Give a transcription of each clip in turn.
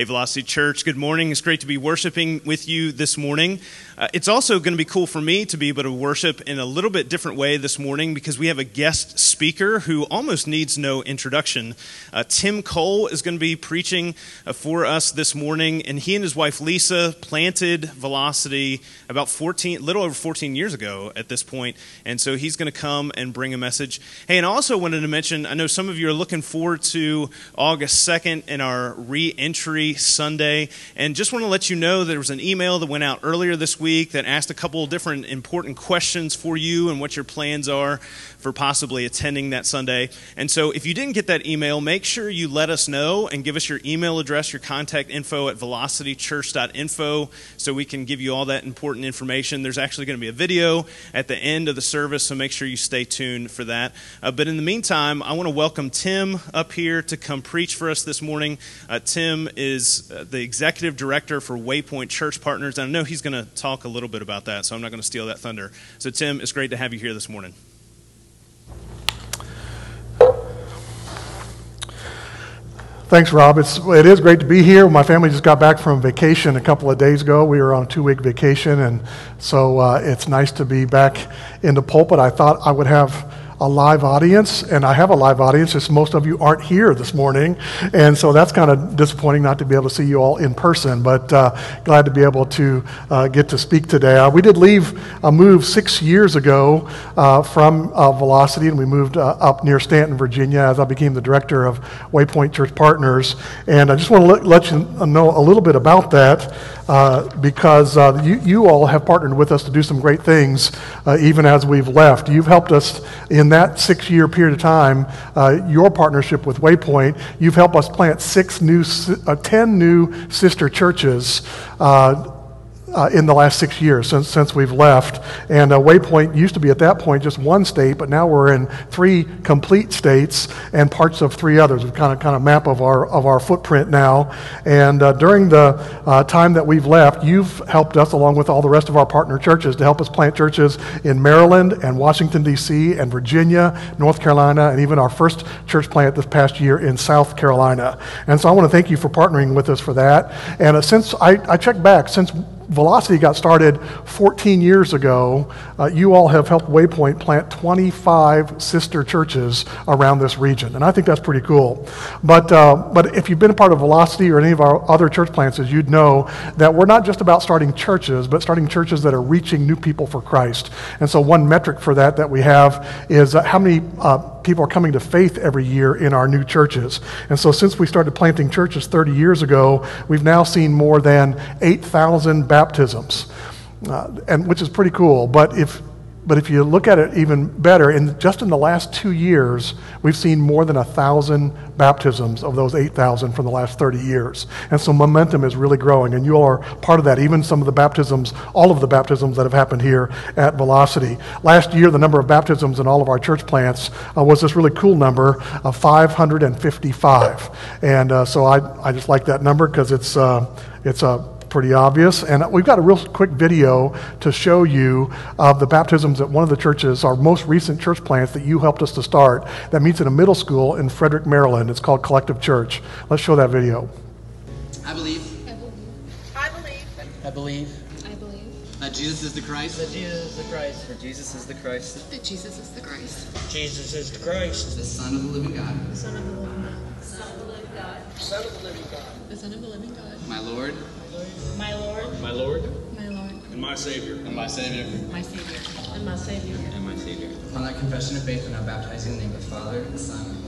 Hey, Velocity Church, good morning. It's great to be worshiping with you this morning. Uh, it's also going to be cool for me to be able to worship in a little bit different way this morning because we have a guest speaker who almost needs no introduction. Uh, Tim Cole is going to be preaching uh, for us this morning, and he and his wife Lisa planted Velocity about 14, little over 14 years ago at this point, and so he's going to come and bring a message. Hey, and I also wanted to mention, I know some of you are looking forward to August 2nd and our Sunday, and just want to let you know there was an email that went out earlier this week week that asked a couple different important questions for you and what your plans are for possibly attending that Sunday. And so if you didn't get that email, make sure you let us know and give us your email address, your contact info at velocitychurch.info so we can give you all that important information. There's actually going to be a video at the end of the service, so make sure you stay tuned for that. Uh, but in the meantime, I want to welcome Tim up here to come preach for us this morning. Uh, Tim is uh, the executive director for Waypoint Church Partners, and I know he's going to talk talk a little bit about that, so I'm not going to steal that thunder. So, Tim, it's great to have you here this morning. Thanks, Rob. It's, it is great to be here. My family just got back from vacation a couple of days ago. We were on a two week vacation, and so uh, it's nice to be back in the pulpit. I thought I would have a live audience, and I have a live audience, just most of you aren't here this morning. And so that's kind of disappointing not to be able to see you all in person, but uh, glad to be able to uh, get to speak today. Uh, we did leave a move six years ago uh, from uh, Velocity, and we moved uh, up near Staunton, Virginia, as I became the director of Waypoint Church Partners. And I just want to let, let you know a little bit about that. Uh, because uh, you, you, all have partnered with us to do some great things uh, even as we've left. You've helped us in that six year period of time, uh, your partnership with Waypoint, you've helped us plant six new, uh, 10 new sister churches uh, in the last six years since, since we've left. And uh, Waypoint used to be at that point just one state, but now we're in three complete states and parts of three others. We've kind of kind of map of our of our footprint now. And uh, during the uh, time that we've left, you've helped us along with all the rest of our partner churches to help us plant churches in Maryland and Washington D.C. and Virginia, North Carolina, and even our first church plant this past year in South Carolina. And so I want to thank you for partnering with us for that. And uh, since I, I checked back since Velocity got started 14 years ago. Uh, you all have helped Waypoint plant 25 sister churches around this region, and I think that's pretty cool. But, uh, but if you've been a part of Velocity or any of our other church plants, you'd know that we're not just about starting churches, but starting churches that are reaching new people for Christ. And so one metric for that that we have is uh, how many uh, people are coming to faith every year in our new churches. And so since we started planting churches 30 years ago, we've now seen more than 8,000 baptisms, uh, and which is pretty cool. But if but if you look at it even better, in just in the last two years, we've seen more than a thousand baptisms of those 8,000 from the last 30 years. And so momentum is really growing, and you are part of that. Even some of the baptisms, all of the baptisms that have happened here at Velocity. Last year, the number of baptisms in all of our church plants uh, was this really cool number of 555. And uh, so I, I just like that number because it's, uh, it's a pretty obvious. And we've got a real quick video to show you of the baptisms at one of the churches, our most recent church plants that you helped us to start, that meets in a middle school in Frederick, Maryland. It's called Collective Church. Let's show that video. I believe. I believe. I believe. I believe. That Jesus is the Christ. That Jesus is the Christ. For Jesus is the Christ. That Jesus is the Christ. Jesus is the Christ. The Son of the living God. The Son of the living God. Son of the living God. Son of the living God. The Son of the living God. My Lord. My Lord. My Lord. My Lord. And my Savior. And my Savior. My Savior. And my Savior. And my Savior. On that confession of faith, and I baptize you in the name of the Father, and the Son,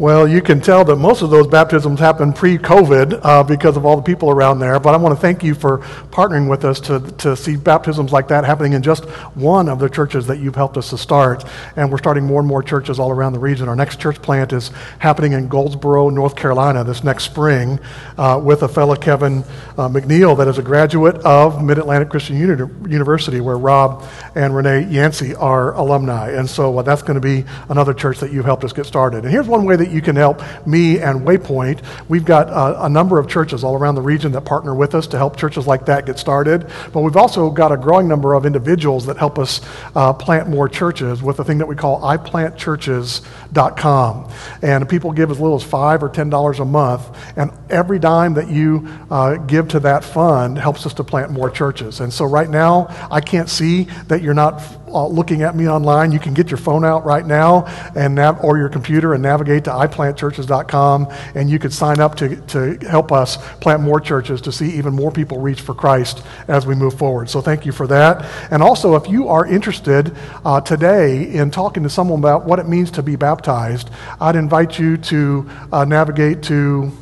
Well, you can tell that most of those baptisms happened pre COVID uh, because of all the people around there. But I want to thank you for partnering with us to, to see baptisms like that happening in just one of the churches that you've helped us to start. And we're starting more and more churches all around the region. Our next church plant is happening in Goldsboro, North Carolina this next spring uh, with a fellow, Kevin uh, McNeil, that is a graduate of Mid Atlantic Christian Uni- University, where Rob and Renee Yancey are alumni. And so uh, that's going to be another church that you've helped us get started. And here's one way that you can help me and Waypoint. We've got uh, a number of churches all around the region that partner with us to help churches like that get started. But we've also got a growing number of individuals that help us uh, plant more churches with a thing that we call iplantchurches.com. And people give as little as five or ten dollars a month, and every dime that you uh, give to that fund helps us to plant more churches. And so right now, I can't see that you're not uh, looking at me online, you can get your phone out right now and nav- or your computer and navigate to iplantchurches.com, and you could sign up to, to help us plant more churches to see even more people reach for Christ as we move forward. So thank you for that. And also, if you are interested uh, today in talking to someone about what it means to be baptized, I'd invite you to uh, navigate to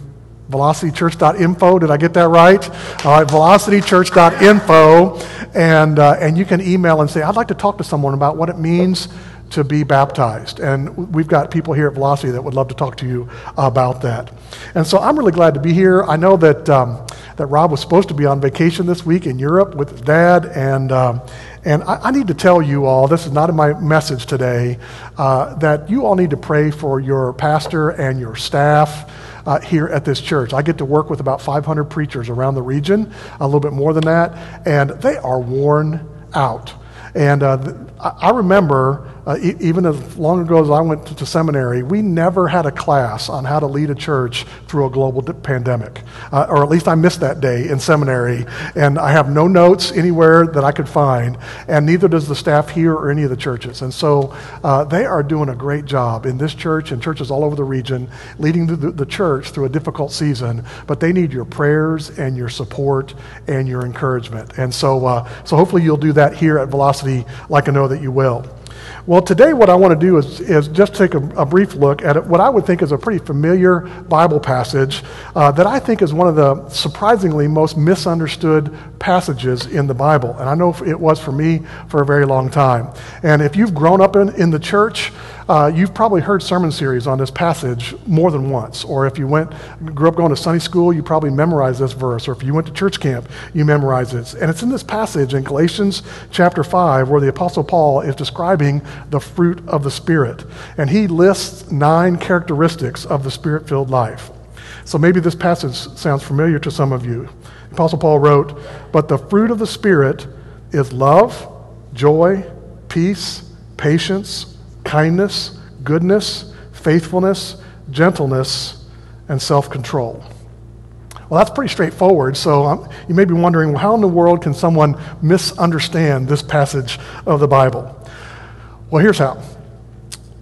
velocitychurch.info. Did I get that right? All right, velocitychurch.info. And, uh, and you can email and say, I'd like to talk to someone about what it means to be baptized. And we've got people here at Velocity that would love to talk to you about that. And so I'm really glad to be here. I know that, um, that Rob was supposed to be on vacation this week in Europe with his dad. And, um, and I, I, need to tell you all, this is not in my message today, uh, that you all need to pray for your pastor and your staff uh, here at this church. I get to work with about 500 preachers around the region, a little bit more than that, and they are worn out. And uh, I remember uh, e- even as long ago as I went to, to, seminary, we never had a class on how to lead a church through a global pandemic. Uh, or at least I missed that day in seminary, and I have no notes anywhere that I could find, and neither does the staff here or any of the churches. And so uh, they are doing a great job in this church and churches all over the region, leading the, the church through a difficult season, but they need your prayers and your support and your encouragement. And so, uh, so hopefully you'll do that here at Velocity, like I know that you will. Well, today what I want to do is, is just take a, a brief look at what I would think is a pretty familiar Bible passage uh, that I think is one of the surprisingly most misunderstood passages in the Bible. And I know it was for me for a very long time. And if you've grown up in, in the church, uh, you've probably heard sermon series on this passage more than once. Or if you went, grew up going to Sunday school, you probably memorized this verse. Or if you went to church camp, you memorized it. And it's in this passage in Galatians chapter 5 where the Apostle Paul is describing the fruit of the Spirit. And he lists nine characteristics of the Spirit filled life. So maybe this passage sounds familiar to some of you. The Apostle Paul wrote, But the fruit of the Spirit is love, joy, peace, patience kindness, goodness, faithfulness, gentleness, and self control. Well, that's pretty straightforward. So um, you may be wondering, well, how in the world can someone misunderstand this passage of the Bible? Well, here's how.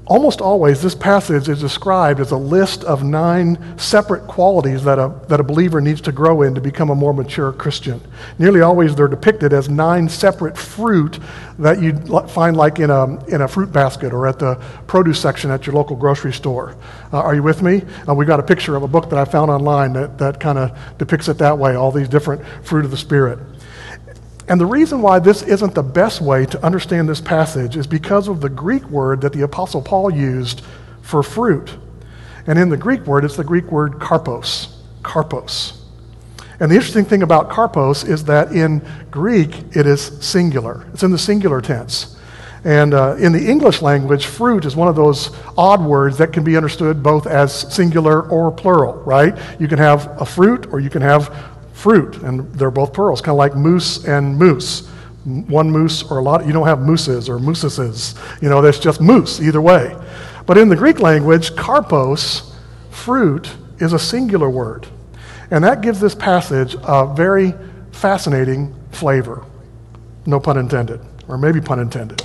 Almost always, this passage is described as a list of nine separate qualities that a, that a believer needs to grow in to become a more mature Christian. Nearly always, they're depicted as nine separate fruit that you find like in a, in a fruit basket or at the produce section at your local grocery store. Uh, are you with me? Uh, we got a picture of a book that I found online that, that kind of depicts it that way, all these different fruit of the Spirit. And the reason why this isn't the best way to understand this passage is because of the Greek word that the Apostle Paul used for fruit. And in the Greek word, it's the Greek word karpos. Karpos. And the interesting thing about karpos is that in Greek, it is singular. It's in the singular tense. And uh, in the English language, fruit is one of those odd words that can be understood both as singular or plural, right? You can have a fruit or you can have fruit, and they're both plurals, kind of like moose and moose. One moose or a lot, you don't have mooses or mousses. You know, there's just moose either way. But in the Greek language, karpos, fruit, is a singular word. And that gives this passage a very fascinating flavor. No pun intended, or maybe pun intended.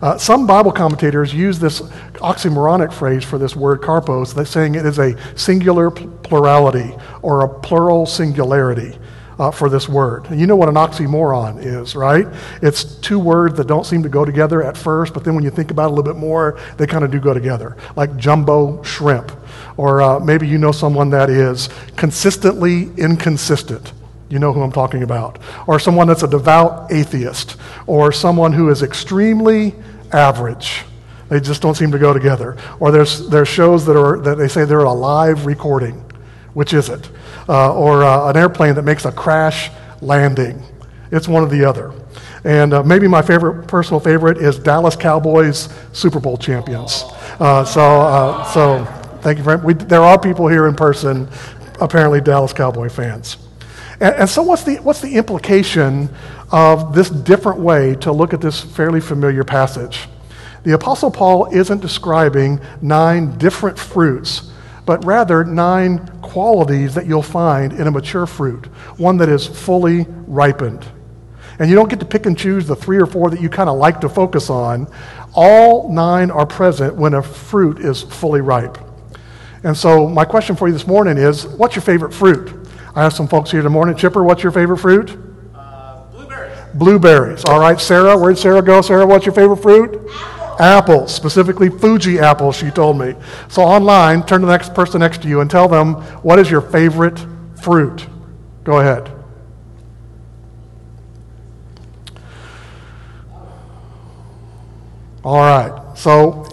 Uh, some Bible commentators use this oxymoronic phrase for this word karpos, saying it is a singular plurality or a plural singularity. uh, for this word. You know what an oxymoron is, right? It's two words that don't seem to go together at first, but then when you think about it a little bit more, they kind of do go together, like jumbo shrimp. Or uh, maybe you know someone that is consistently inconsistent. You know who I'm talking about. Or someone that's a devout atheist. Or someone who is extremely average. They just don't seem to go together. Or there's, there's shows that, are, that they say they're a live recording. Which is it? Uh, or uh, an airplane that makes a crash landing. It's one or the other. And uh, maybe my favorite, personal favorite is Dallas Cowboys Super Bowl champions. Uh, so, uh, so thank you for we, There are people here in person, apparently Dallas Cowboy fans. And, and so, what's the, what's the implication of this different way to look at this fairly familiar passage? The Apostle Paul isn't describing nine different fruits, but rather nine qualities that you'll find in a mature fruit, one that is fully ripened. And you don't get to pick and choose the three or four that you kind of like to focus on. All nine are present when a fruit is fully ripe. And so, my question for you this morning is what's your favorite fruit? I have some folks here this morning. Chipper, what's your favorite fruit? Uh, blueberries. Blueberries. All right, Sarah, where'd Sarah go? Sarah, what's your favorite fruit? apples, specifically Fuji apples, she told me. So online, turn to the next person next to you and tell them, what is your favorite fruit? Go ahead. All right. So,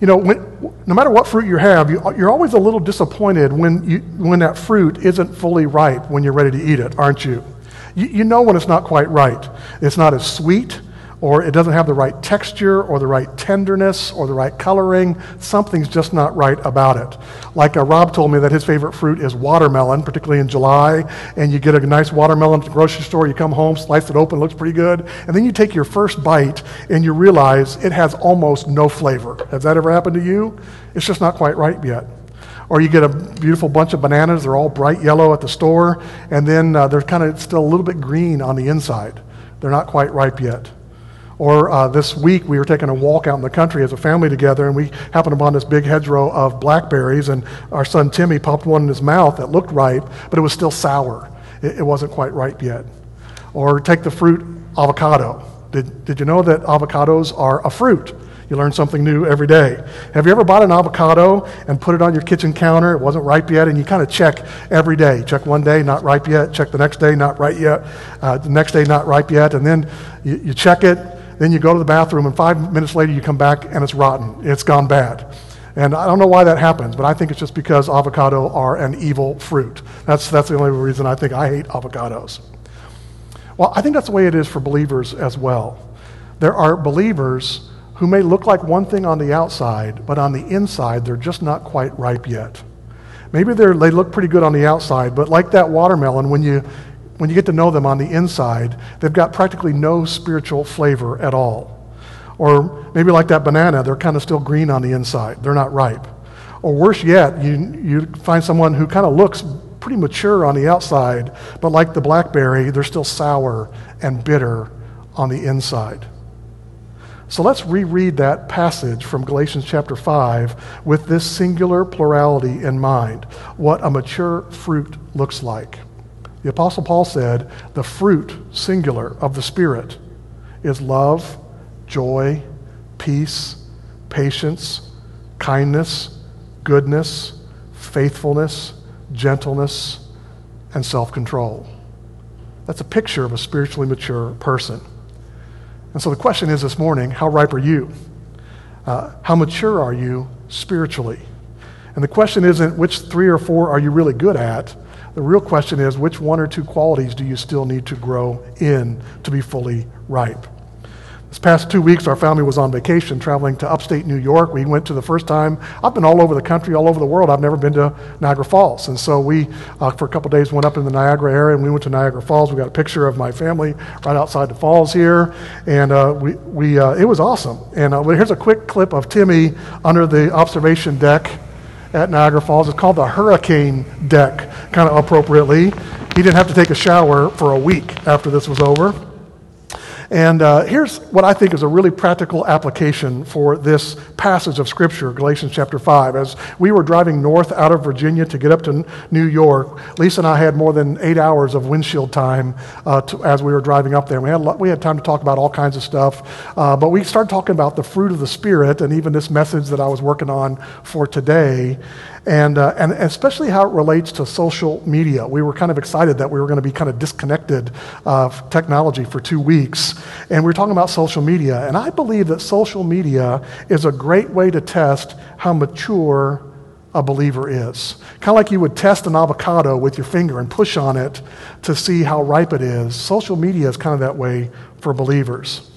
you know, when, no matter what fruit you have, you, are always a little disappointed when, you, when that fruit isn't fully ripe when you're ready to eat it, aren't you? you? You know when it's not quite right. It's not as sweet or it doesn't have the right texture or the right tenderness or the right coloring. Something's just not right about it. Like uh, Rob told me that his favorite fruit is watermelon, particularly in July, and you get a nice watermelon at the grocery store, you come home, slice it open, looks pretty good, and then you take your first bite and you realize it has almost no flavor. Has that ever happened to you? It's just not quite ripe yet. Or you get a beautiful bunch of bananas, they're all bright yellow at the store, and then uh, they're kind of still a little bit green on the inside. They're not quite ripe yet. Or uh, this week, we were taking a walk out in the country as a family together, and we happened upon this big hedgerow of blackberries, and our son Timmy popped one in his mouth that looked ripe, but it was still sour. It, it wasn't quite ripe yet. Or take the fruit avocado. Did, did you know that avocados are a fruit? You learn something new every day. Have you ever bought an avocado and put it on your kitchen counter? It wasn't ripe yet, and you kind of check every day. Check one day, not ripe yet. Check the next day, not ripe yet. Uh, the next day, not ripe yet. And then you, you check it, then you go to the bathroom, and five minutes later you come back and it's rotten. It's gone bad. And I don't know why that happens, but I think it's just because avocado are an evil fruit. That's, that's the only reason I think I hate avocados. Well, I think that's the way it is for believers as well. There are believers who may look like one thing on the outside, but on the inside, they're just not quite ripe yet. Maybe they look pretty good on the outside, but like that watermelon, when you when you get to know them on the inside, they've got practically no spiritual flavor at all. Or maybe like that banana, they're kind of still green on the inside, they're not ripe. Or worse yet, you, you find someone who kind of looks pretty mature on the outside, but like the blackberry, they're still sour and bitter on the inside. So let's reread that passage from Galatians chapter 5 with this singular plurality in mind what a mature fruit looks like. The Apostle Paul said, the fruit, singular, of the Spirit is love, joy, peace, patience, kindness, goodness, faithfulness, gentleness, and self control. That's a picture of a spiritually mature person. And so the question is this morning how ripe are you? Uh, how mature are you spiritually? And the question isn't which three or four are you really good at? The real question is which one or two qualities do you still need to grow in to be fully ripe? This past two weeks, our family was on vacation traveling to upstate New York. We went to the first time. I've been all over the country, all over the world. I've never been to Niagara Falls. And so we, uh, for a couple days, went up in the Niagara area and we went to Niagara Falls. We got a picture of my family right outside the falls here. And uh, we, we, uh, it was awesome. And uh, here's a quick clip of Timmy under the observation deck at Niagara Falls. It's called the Hurricane Deck, kind of appropriately. He didn't have to take a shower for a week after this was over. And uh, here's what I think is a really practical application for this passage of Scripture, Galatians chapter 5. As we were driving north out of Virginia to get up to New York, Lisa and I had more than eight hours of windshield time uh, to, as we were driving up there. We had, we had time to talk about all kinds of stuff, uh, but we started talking about the fruit of the Spirit and even this message that I was working on for today and, uh, and especially how it relates to social media. We were kind of excited that we were going to be kind of disconnected of technology for two weeks, and we were talking about social media. And I believe that social media is a great way to test how mature a believer is. Kind of like you would test an avocado with your finger and push on it to see how ripe it is. Social media is kind of that way for believers.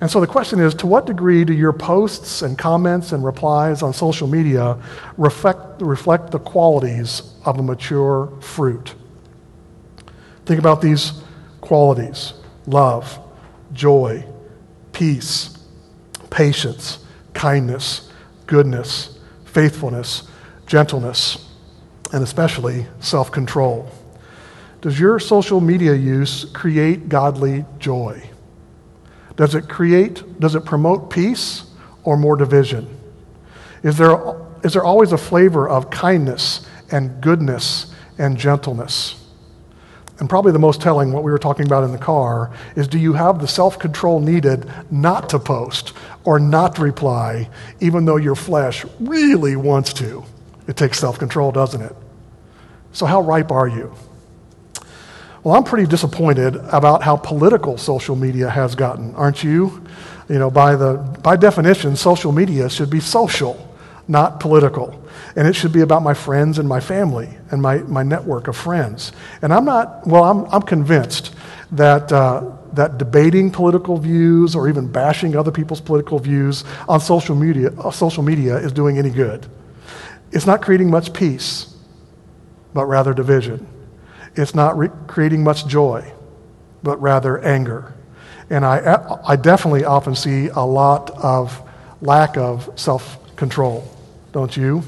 And so the question is to what degree do your posts and comments and replies on social media reflect, reflect the qualities of a mature fruit? Think about these qualities love, joy, peace, patience, kindness, goodness, faithfulness, gentleness, and especially self control. Does your social media use create godly joy? Does it create, does it promote peace or more division? Is there, is there always a flavor of kindness and goodness and gentleness? And probably the most telling, what we were talking about in the car, is do you have the self control needed not to post or not reply, even though your flesh really wants to? It takes self control, doesn't it? So, how ripe are you? Well, I'm pretty disappointed about how political social media has gotten, aren't you? You know, by, the, by definition, social media should be social, not political. And it should be about my friends and my family and my, my network of friends. And I'm not, well, I'm, I'm convinced that, uh, that debating political views or even bashing other people's political views on social media, uh, social media is doing any good. It's not creating much peace, but rather division. It's not re- creating much joy, but rather anger. And I, I definitely often see a lot of lack of self control, don't you?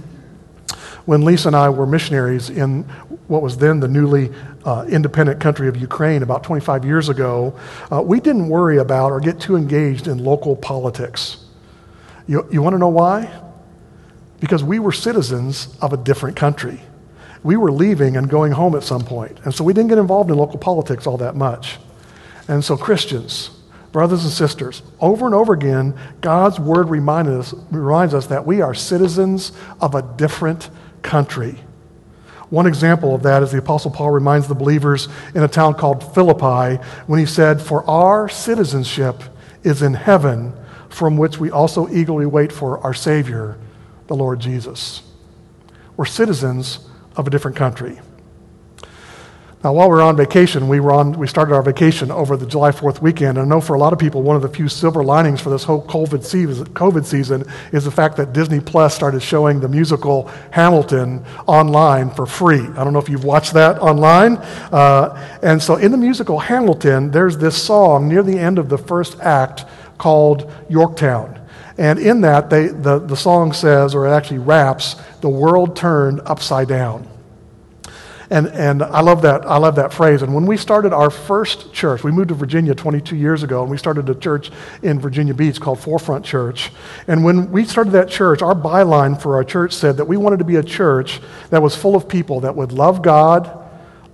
When Lisa and I were missionaries in what was then the newly uh, independent country of Ukraine about 25 years ago, uh, we didn't worry about or get too engaged in local politics. You, you want to know why? Because we were citizens of a different country we were leaving and going home at some point. And so we didn't get involved in local politics all that much. And so, Christians, brothers and sisters, over and over again, God's word us, reminds us that we are citizens of a different country. One example of that is the Apostle Paul reminds the believers in a town called Philippi when he said, For our citizenship is in heaven, from which we also eagerly wait for our Savior, the Lord Jesus. We're citizens of a different country. Now, while we were on vacation, we, were on, we started our vacation over the July 4th weekend. And I know for a lot of people, one of the few silver linings for this whole COVID season, COVID season is the fact that Disney Plus started showing the musical Hamilton online for free. I don't know if you've watched that online. Uh, and so in the musical Hamilton, there's this song near the end of the first act called Yorktown. And in that, they, the, the song says, or it actually raps, the world turned upside down. And, and I, love that, I love that phrase. And when we started our first church, we moved to Virginia 22 years ago, and we started a church in Virginia Beach called Forefront Church. And when we started that church, our byline for our church said that we wanted to be a church that was full of people that would love God,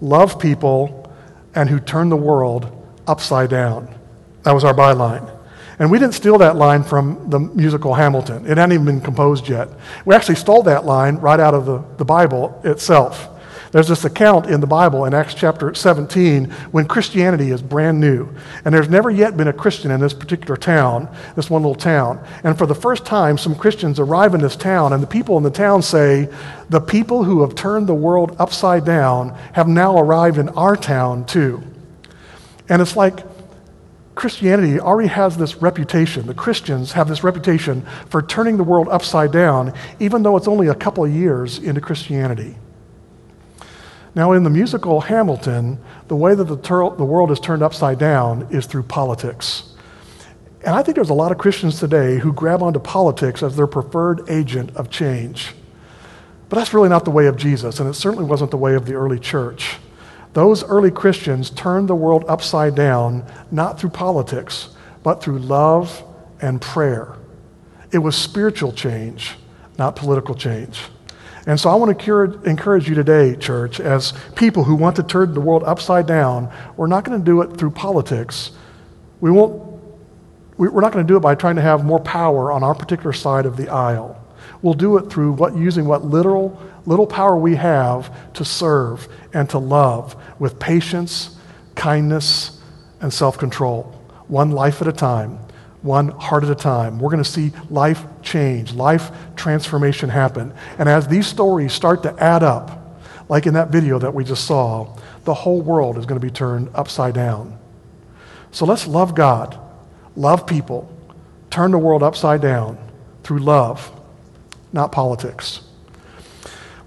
love people, and who turned the world upside down. That was our byline. And we didn't steal that line from the musical Hamilton. It hadn't even been composed yet. We actually stole that line right out of the, the Bible itself. There's this account in the Bible in Acts chapter 17 when Christianity is brand new. And there's never yet been a Christian in this particular town, this one little town. And for the first time, some Christians arrive in this town, and the people in the town say, The people who have turned the world upside down have now arrived in our town too. And it's like, Christianity already has this reputation. The Christians have this reputation for turning the world upside down, even though it's only a couple of years into Christianity. Now, in the musical Hamilton, the way that the, the world is turned upside down is through politics. And I think there's a lot of Christians today who grab onto politics as their preferred agent of change. But that's really not the way of Jesus, and it certainly wasn't the way of the early church. Those early Christians turned the world upside down, not through politics, but through love and prayer. It was spiritual change, not political change. And so I want to encourage you today, church, as people who want to turn the world upside down, we're not going to do it through politics. We won't, we're not going to do it by trying to have more power on our particular side of the aisle. We'll do it through what, using what literal, little power we have to serve and to love with patience, kindness, and self control, one life at a time one heart at a time. We're going to see life change, life transformation happen. And as these stories start to add up, like in that video that we just saw, the whole world is going to be turned upside down. So let's love God, love people, turn the world upside down through love, not politics.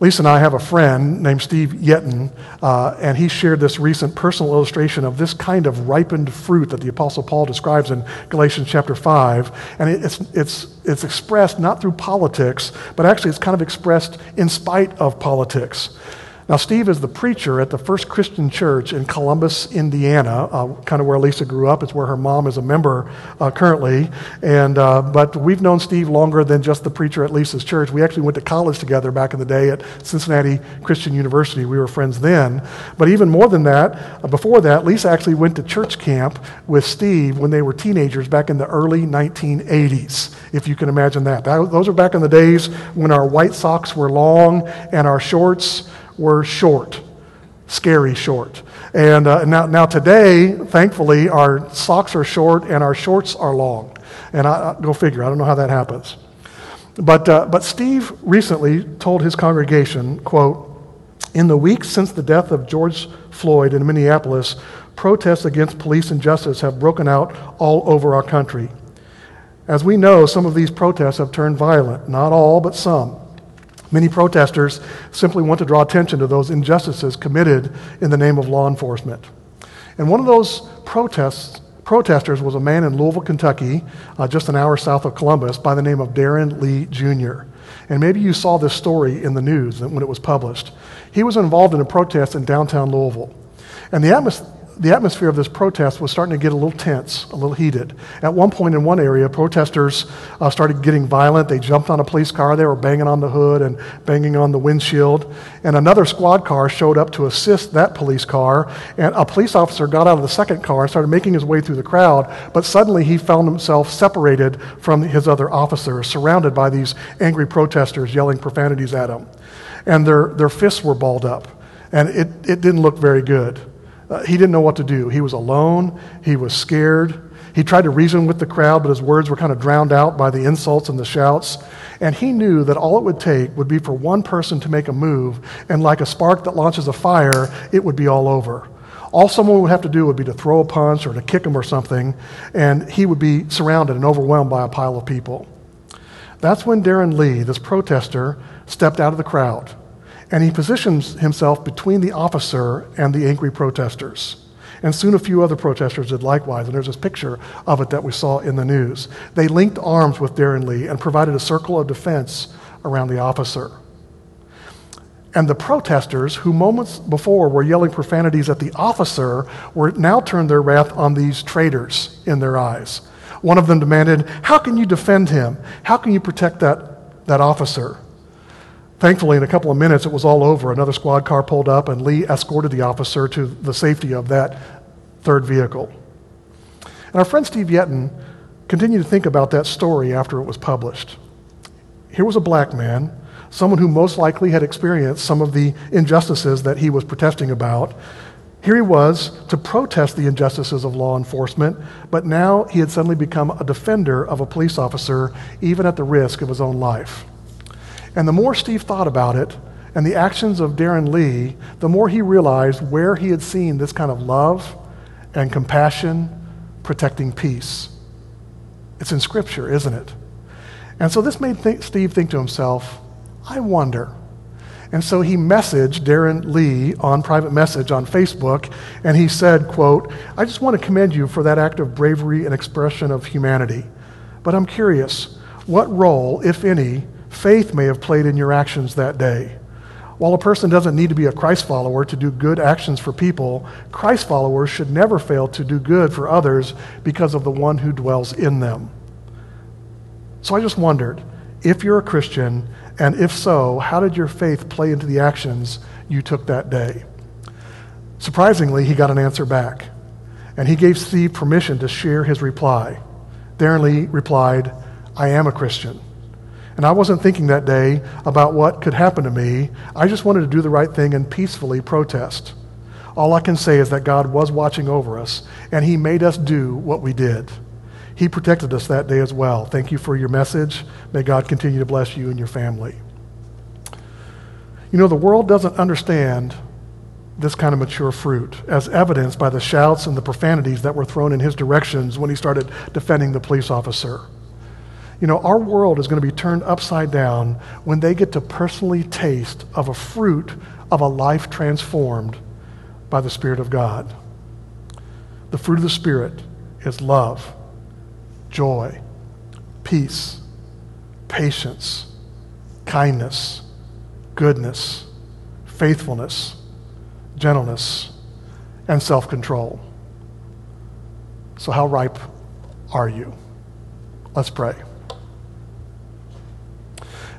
Lisa and I have a friend named Steve Yetten, uh, and he shared this recent personal illustration of this kind of ripened fruit that the Apostle Paul describes in Galatians chapter 5. And it's, it's, it's expressed not through politics, but actually it's kind of expressed in spite of politics. Now, Steve is the preacher at the First Christian Church in Columbus, Indiana, uh, kind of where Lisa grew up. It's where her mom is a member uh, currently. And, uh, but we've known Steve longer than just the preacher at Lisa's church. We actually went to college together back in the day at Cincinnati Christian University. We were friends then. But even more than that, uh, before that, Lisa actually went to church camp with Steve when they were teenagers back in the early 1980s, if you can imagine that. that those are back in the days when our white socks were long and our shorts were short, scary short. And uh, now, now today, thankfully, our socks are short and our shorts are long. And I, I go figure, I don't know how that happens. But, uh, but Steve recently told his congregation, quote, in the weeks since the death of George Floyd in Minneapolis, protests against police injustice have broken out all over our country. As we know, some of these protests have turned violent, not all, but some. Many protesters simply want to draw attention to those injustices committed in the name of law enforcement. And one of those protests, protesters was a man in Louisville, Kentucky, uh, just an hour south of Columbus, by the name of Darren Lee Jr. And maybe you saw this story in the news when it was published. He was involved in a protest in downtown Louisville. And the, atmos- the atmosphere of this protest was starting to get a little tense, a little heated. At one point in one area, protesters uh, started getting violent. They jumped on a police car. They were banging on the hood and banging on the windshield. And another squad car showed up to assist that police car. And a police officer got out of the second car and started making his way through the crowd. But suddenly he found himself separated from his other officers, surrounded by these angry protesters yelling profanities at him. And their, their fists were balled up. And it, it didn't look very good. Uh, he didn't know what to do. He was alone. He was scared. He tried to reason with the crowd, but his words were kind of drowned out by the insults and the shouts. And he knew that all it would take would be for one person to make a move, and like a spark that launches a fire, it would be all over. All someone would have to do would be to throw a punch or to kick him or something, and he would be surrounded and overwhelmed by a pile of people. That's when Darren Lee, this protester, stepped out of the crowd and he positions himself between the officer and the angry protesters. And soon a few other protesters did likewise, and there's this picture of it that we saw in the news. They linked arms with Darren Lee and provided a circle of defense around the officer. And the protesters, who moments before were yelling profanities at the officer, were now turned their wrath on these traitors in their eyes. One of them demanded, How can you defend him? How can you protect that, that officer? Thankfully, in a couple of minutes, it was all over. Another squad car pulled up, and Lee escorted the officer to the safety of that third vehicle. And our friend Steve Yetten continued to think about that story after it was published. Here was a black man, someone who most likely had experienced some of the injustices that he was protesting about. Here he was to protest the injustices of law enforcement, but now he had suddenly become a defender of a police officer, even at the risk of his own life. And the more Steve thought about it and the actions of Darren Lee, the more he realized where he had seen this kind of love and compassion protecting peace. It's in Scripture, isn't it? And so this made th- Steve think to himself, I wonder. And so he messaged Darren Lee on private message on Facebook, and he said, quote, I just want to commend you for that act of bravery and expression of humanity. But I'm curious, what role, if any, faith may have played in your actions that day. While a person doesn't need to be a Christ follower to do good actions for people, Christ followers should never fail to do good for others because of the one who dwells in them. So I just wondered if you're a Christian, and if so, how did your faith play into the actions you took that day? Surprisingly, he got an answer back, and he gave Steve permission to share his reply. Darren Lee replied, I am a Christian. And I wasn't thinking that day about what could happen to me. I just wanted to do the right thing and peacefully protest. All I can say is that God was watching over us, and He made us do what we did. He protected us that day as well. Thank you for your message. May God continue to bless you and your family. You know, the world doesn't understand this kind of mature fruit, as evidenced by the shouts and the profanities that were thrown in his directions when he started defending the police officer. You know, our world is going to be turned upside down when they get to personally taste of a fruit of a life transformed by the Spirit of God. The fruit of the Spirit is love, joy, peace, patience, kindness, goodness, faithfulness, gentleness, and self control. So, how ripe are you? Let's pray.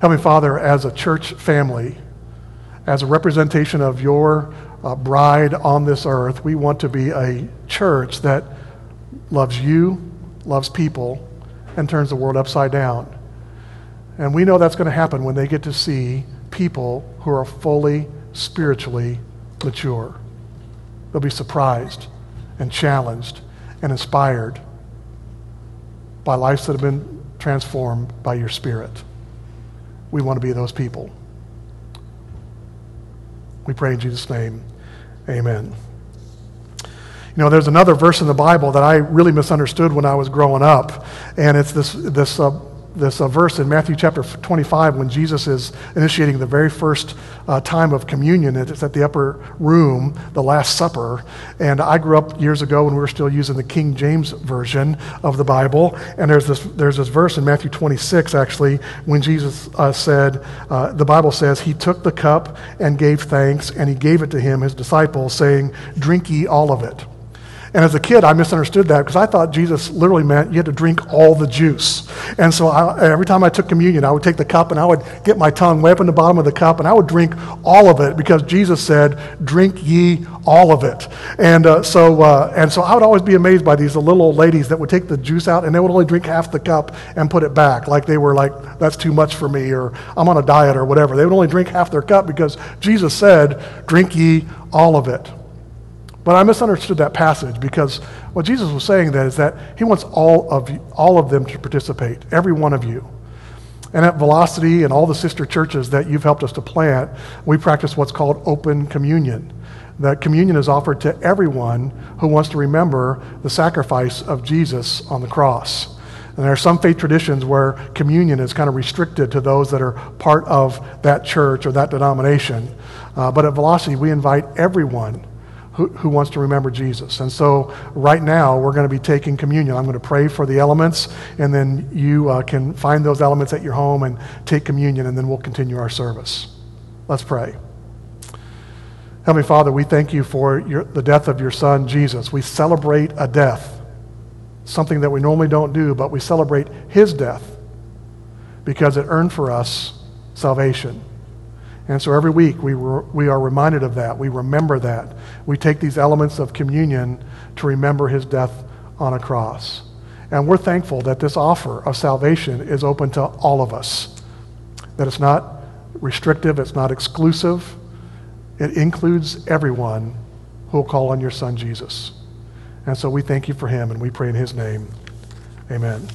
Heavenly Father, as a church family, as a representation of your uh, bride on this earth, we want to be a church that loves you, loves people, and turns the world upside down. And we know that's going to happen when they get to see people who are fully spiritually mature. They'll be surprised and challenged and inspired by lives that have been transformed by your Spirit. We want to be those people. We pray in Jesus' name. Amen. You know, there's another verse in the Bible that I really misunderstood when I was growing up, and it's this, this uh, this uh, verse in Matthew chapter 25 when Jesus is initiating the very first uh, time of communion. It's at the upper room, the Last Supper. And I grew up years ago when we were still using the King James Version of the Bible. And there's this, there's this verse in Matthew 26, actually, when Jesus uh, said, uh, the Bible says, He took the cup and gave thanks, and He gave it to Him, His disciples, saying, Drink ye all of it. And as a kid, I misunderstood that because I thought Jesus literally meant you had to drink all the juice. And so I, every time I took communion, I would take the cup and I would get my tongue way up in the bottom of the cup and I would drink all of it because Jesus said, Drink ye all of it. And, uh, so, uh, and so I would always be amazed by these little old ladies that would take the juice out and they would only drink half the cup and put it back. Like they were like, That's too much for me or I'm on a diet or whatever. They would only drink half their cup because Jesus said, Drink ye all of it. But I misunderstood that passage because what Jesus was saying then is that he wants all of, you, all of them to participate, every one of you. And at Velocity and all the sister churches that you've helped us to plant, we practice what's called open communion. That communion is offered to everyone who wants to remember the sacrifice of Jesus on the cross. And there are some faith traditions where communion is kind of restricted to those that are part of that church or that denomination. Uh, but at Velocity, we invite everyone who, wants to remember Jesus. And so, right now, we're going to be taking communion. I'm going to pray for the elements, and then you uh, can find those elements at your home and take communion, and then we'll continue our service. Let's pray. Heavenly Father, we thank you for your, the death of your Son, Jesus. We celebrate a death, something that we normally don't do, but we celebrate his death because it earned for us salvation. And so every week we, re- we are reminded of that. We remember that. We take these elements of communion to remember his death on a cross. And we're thankful that this offer of salvation is open to all of us, that it's not restrictive, it's not exclusive. It includes everyone who will call on your son Jesus. And so we thank you for him and we pray in his name. Amen.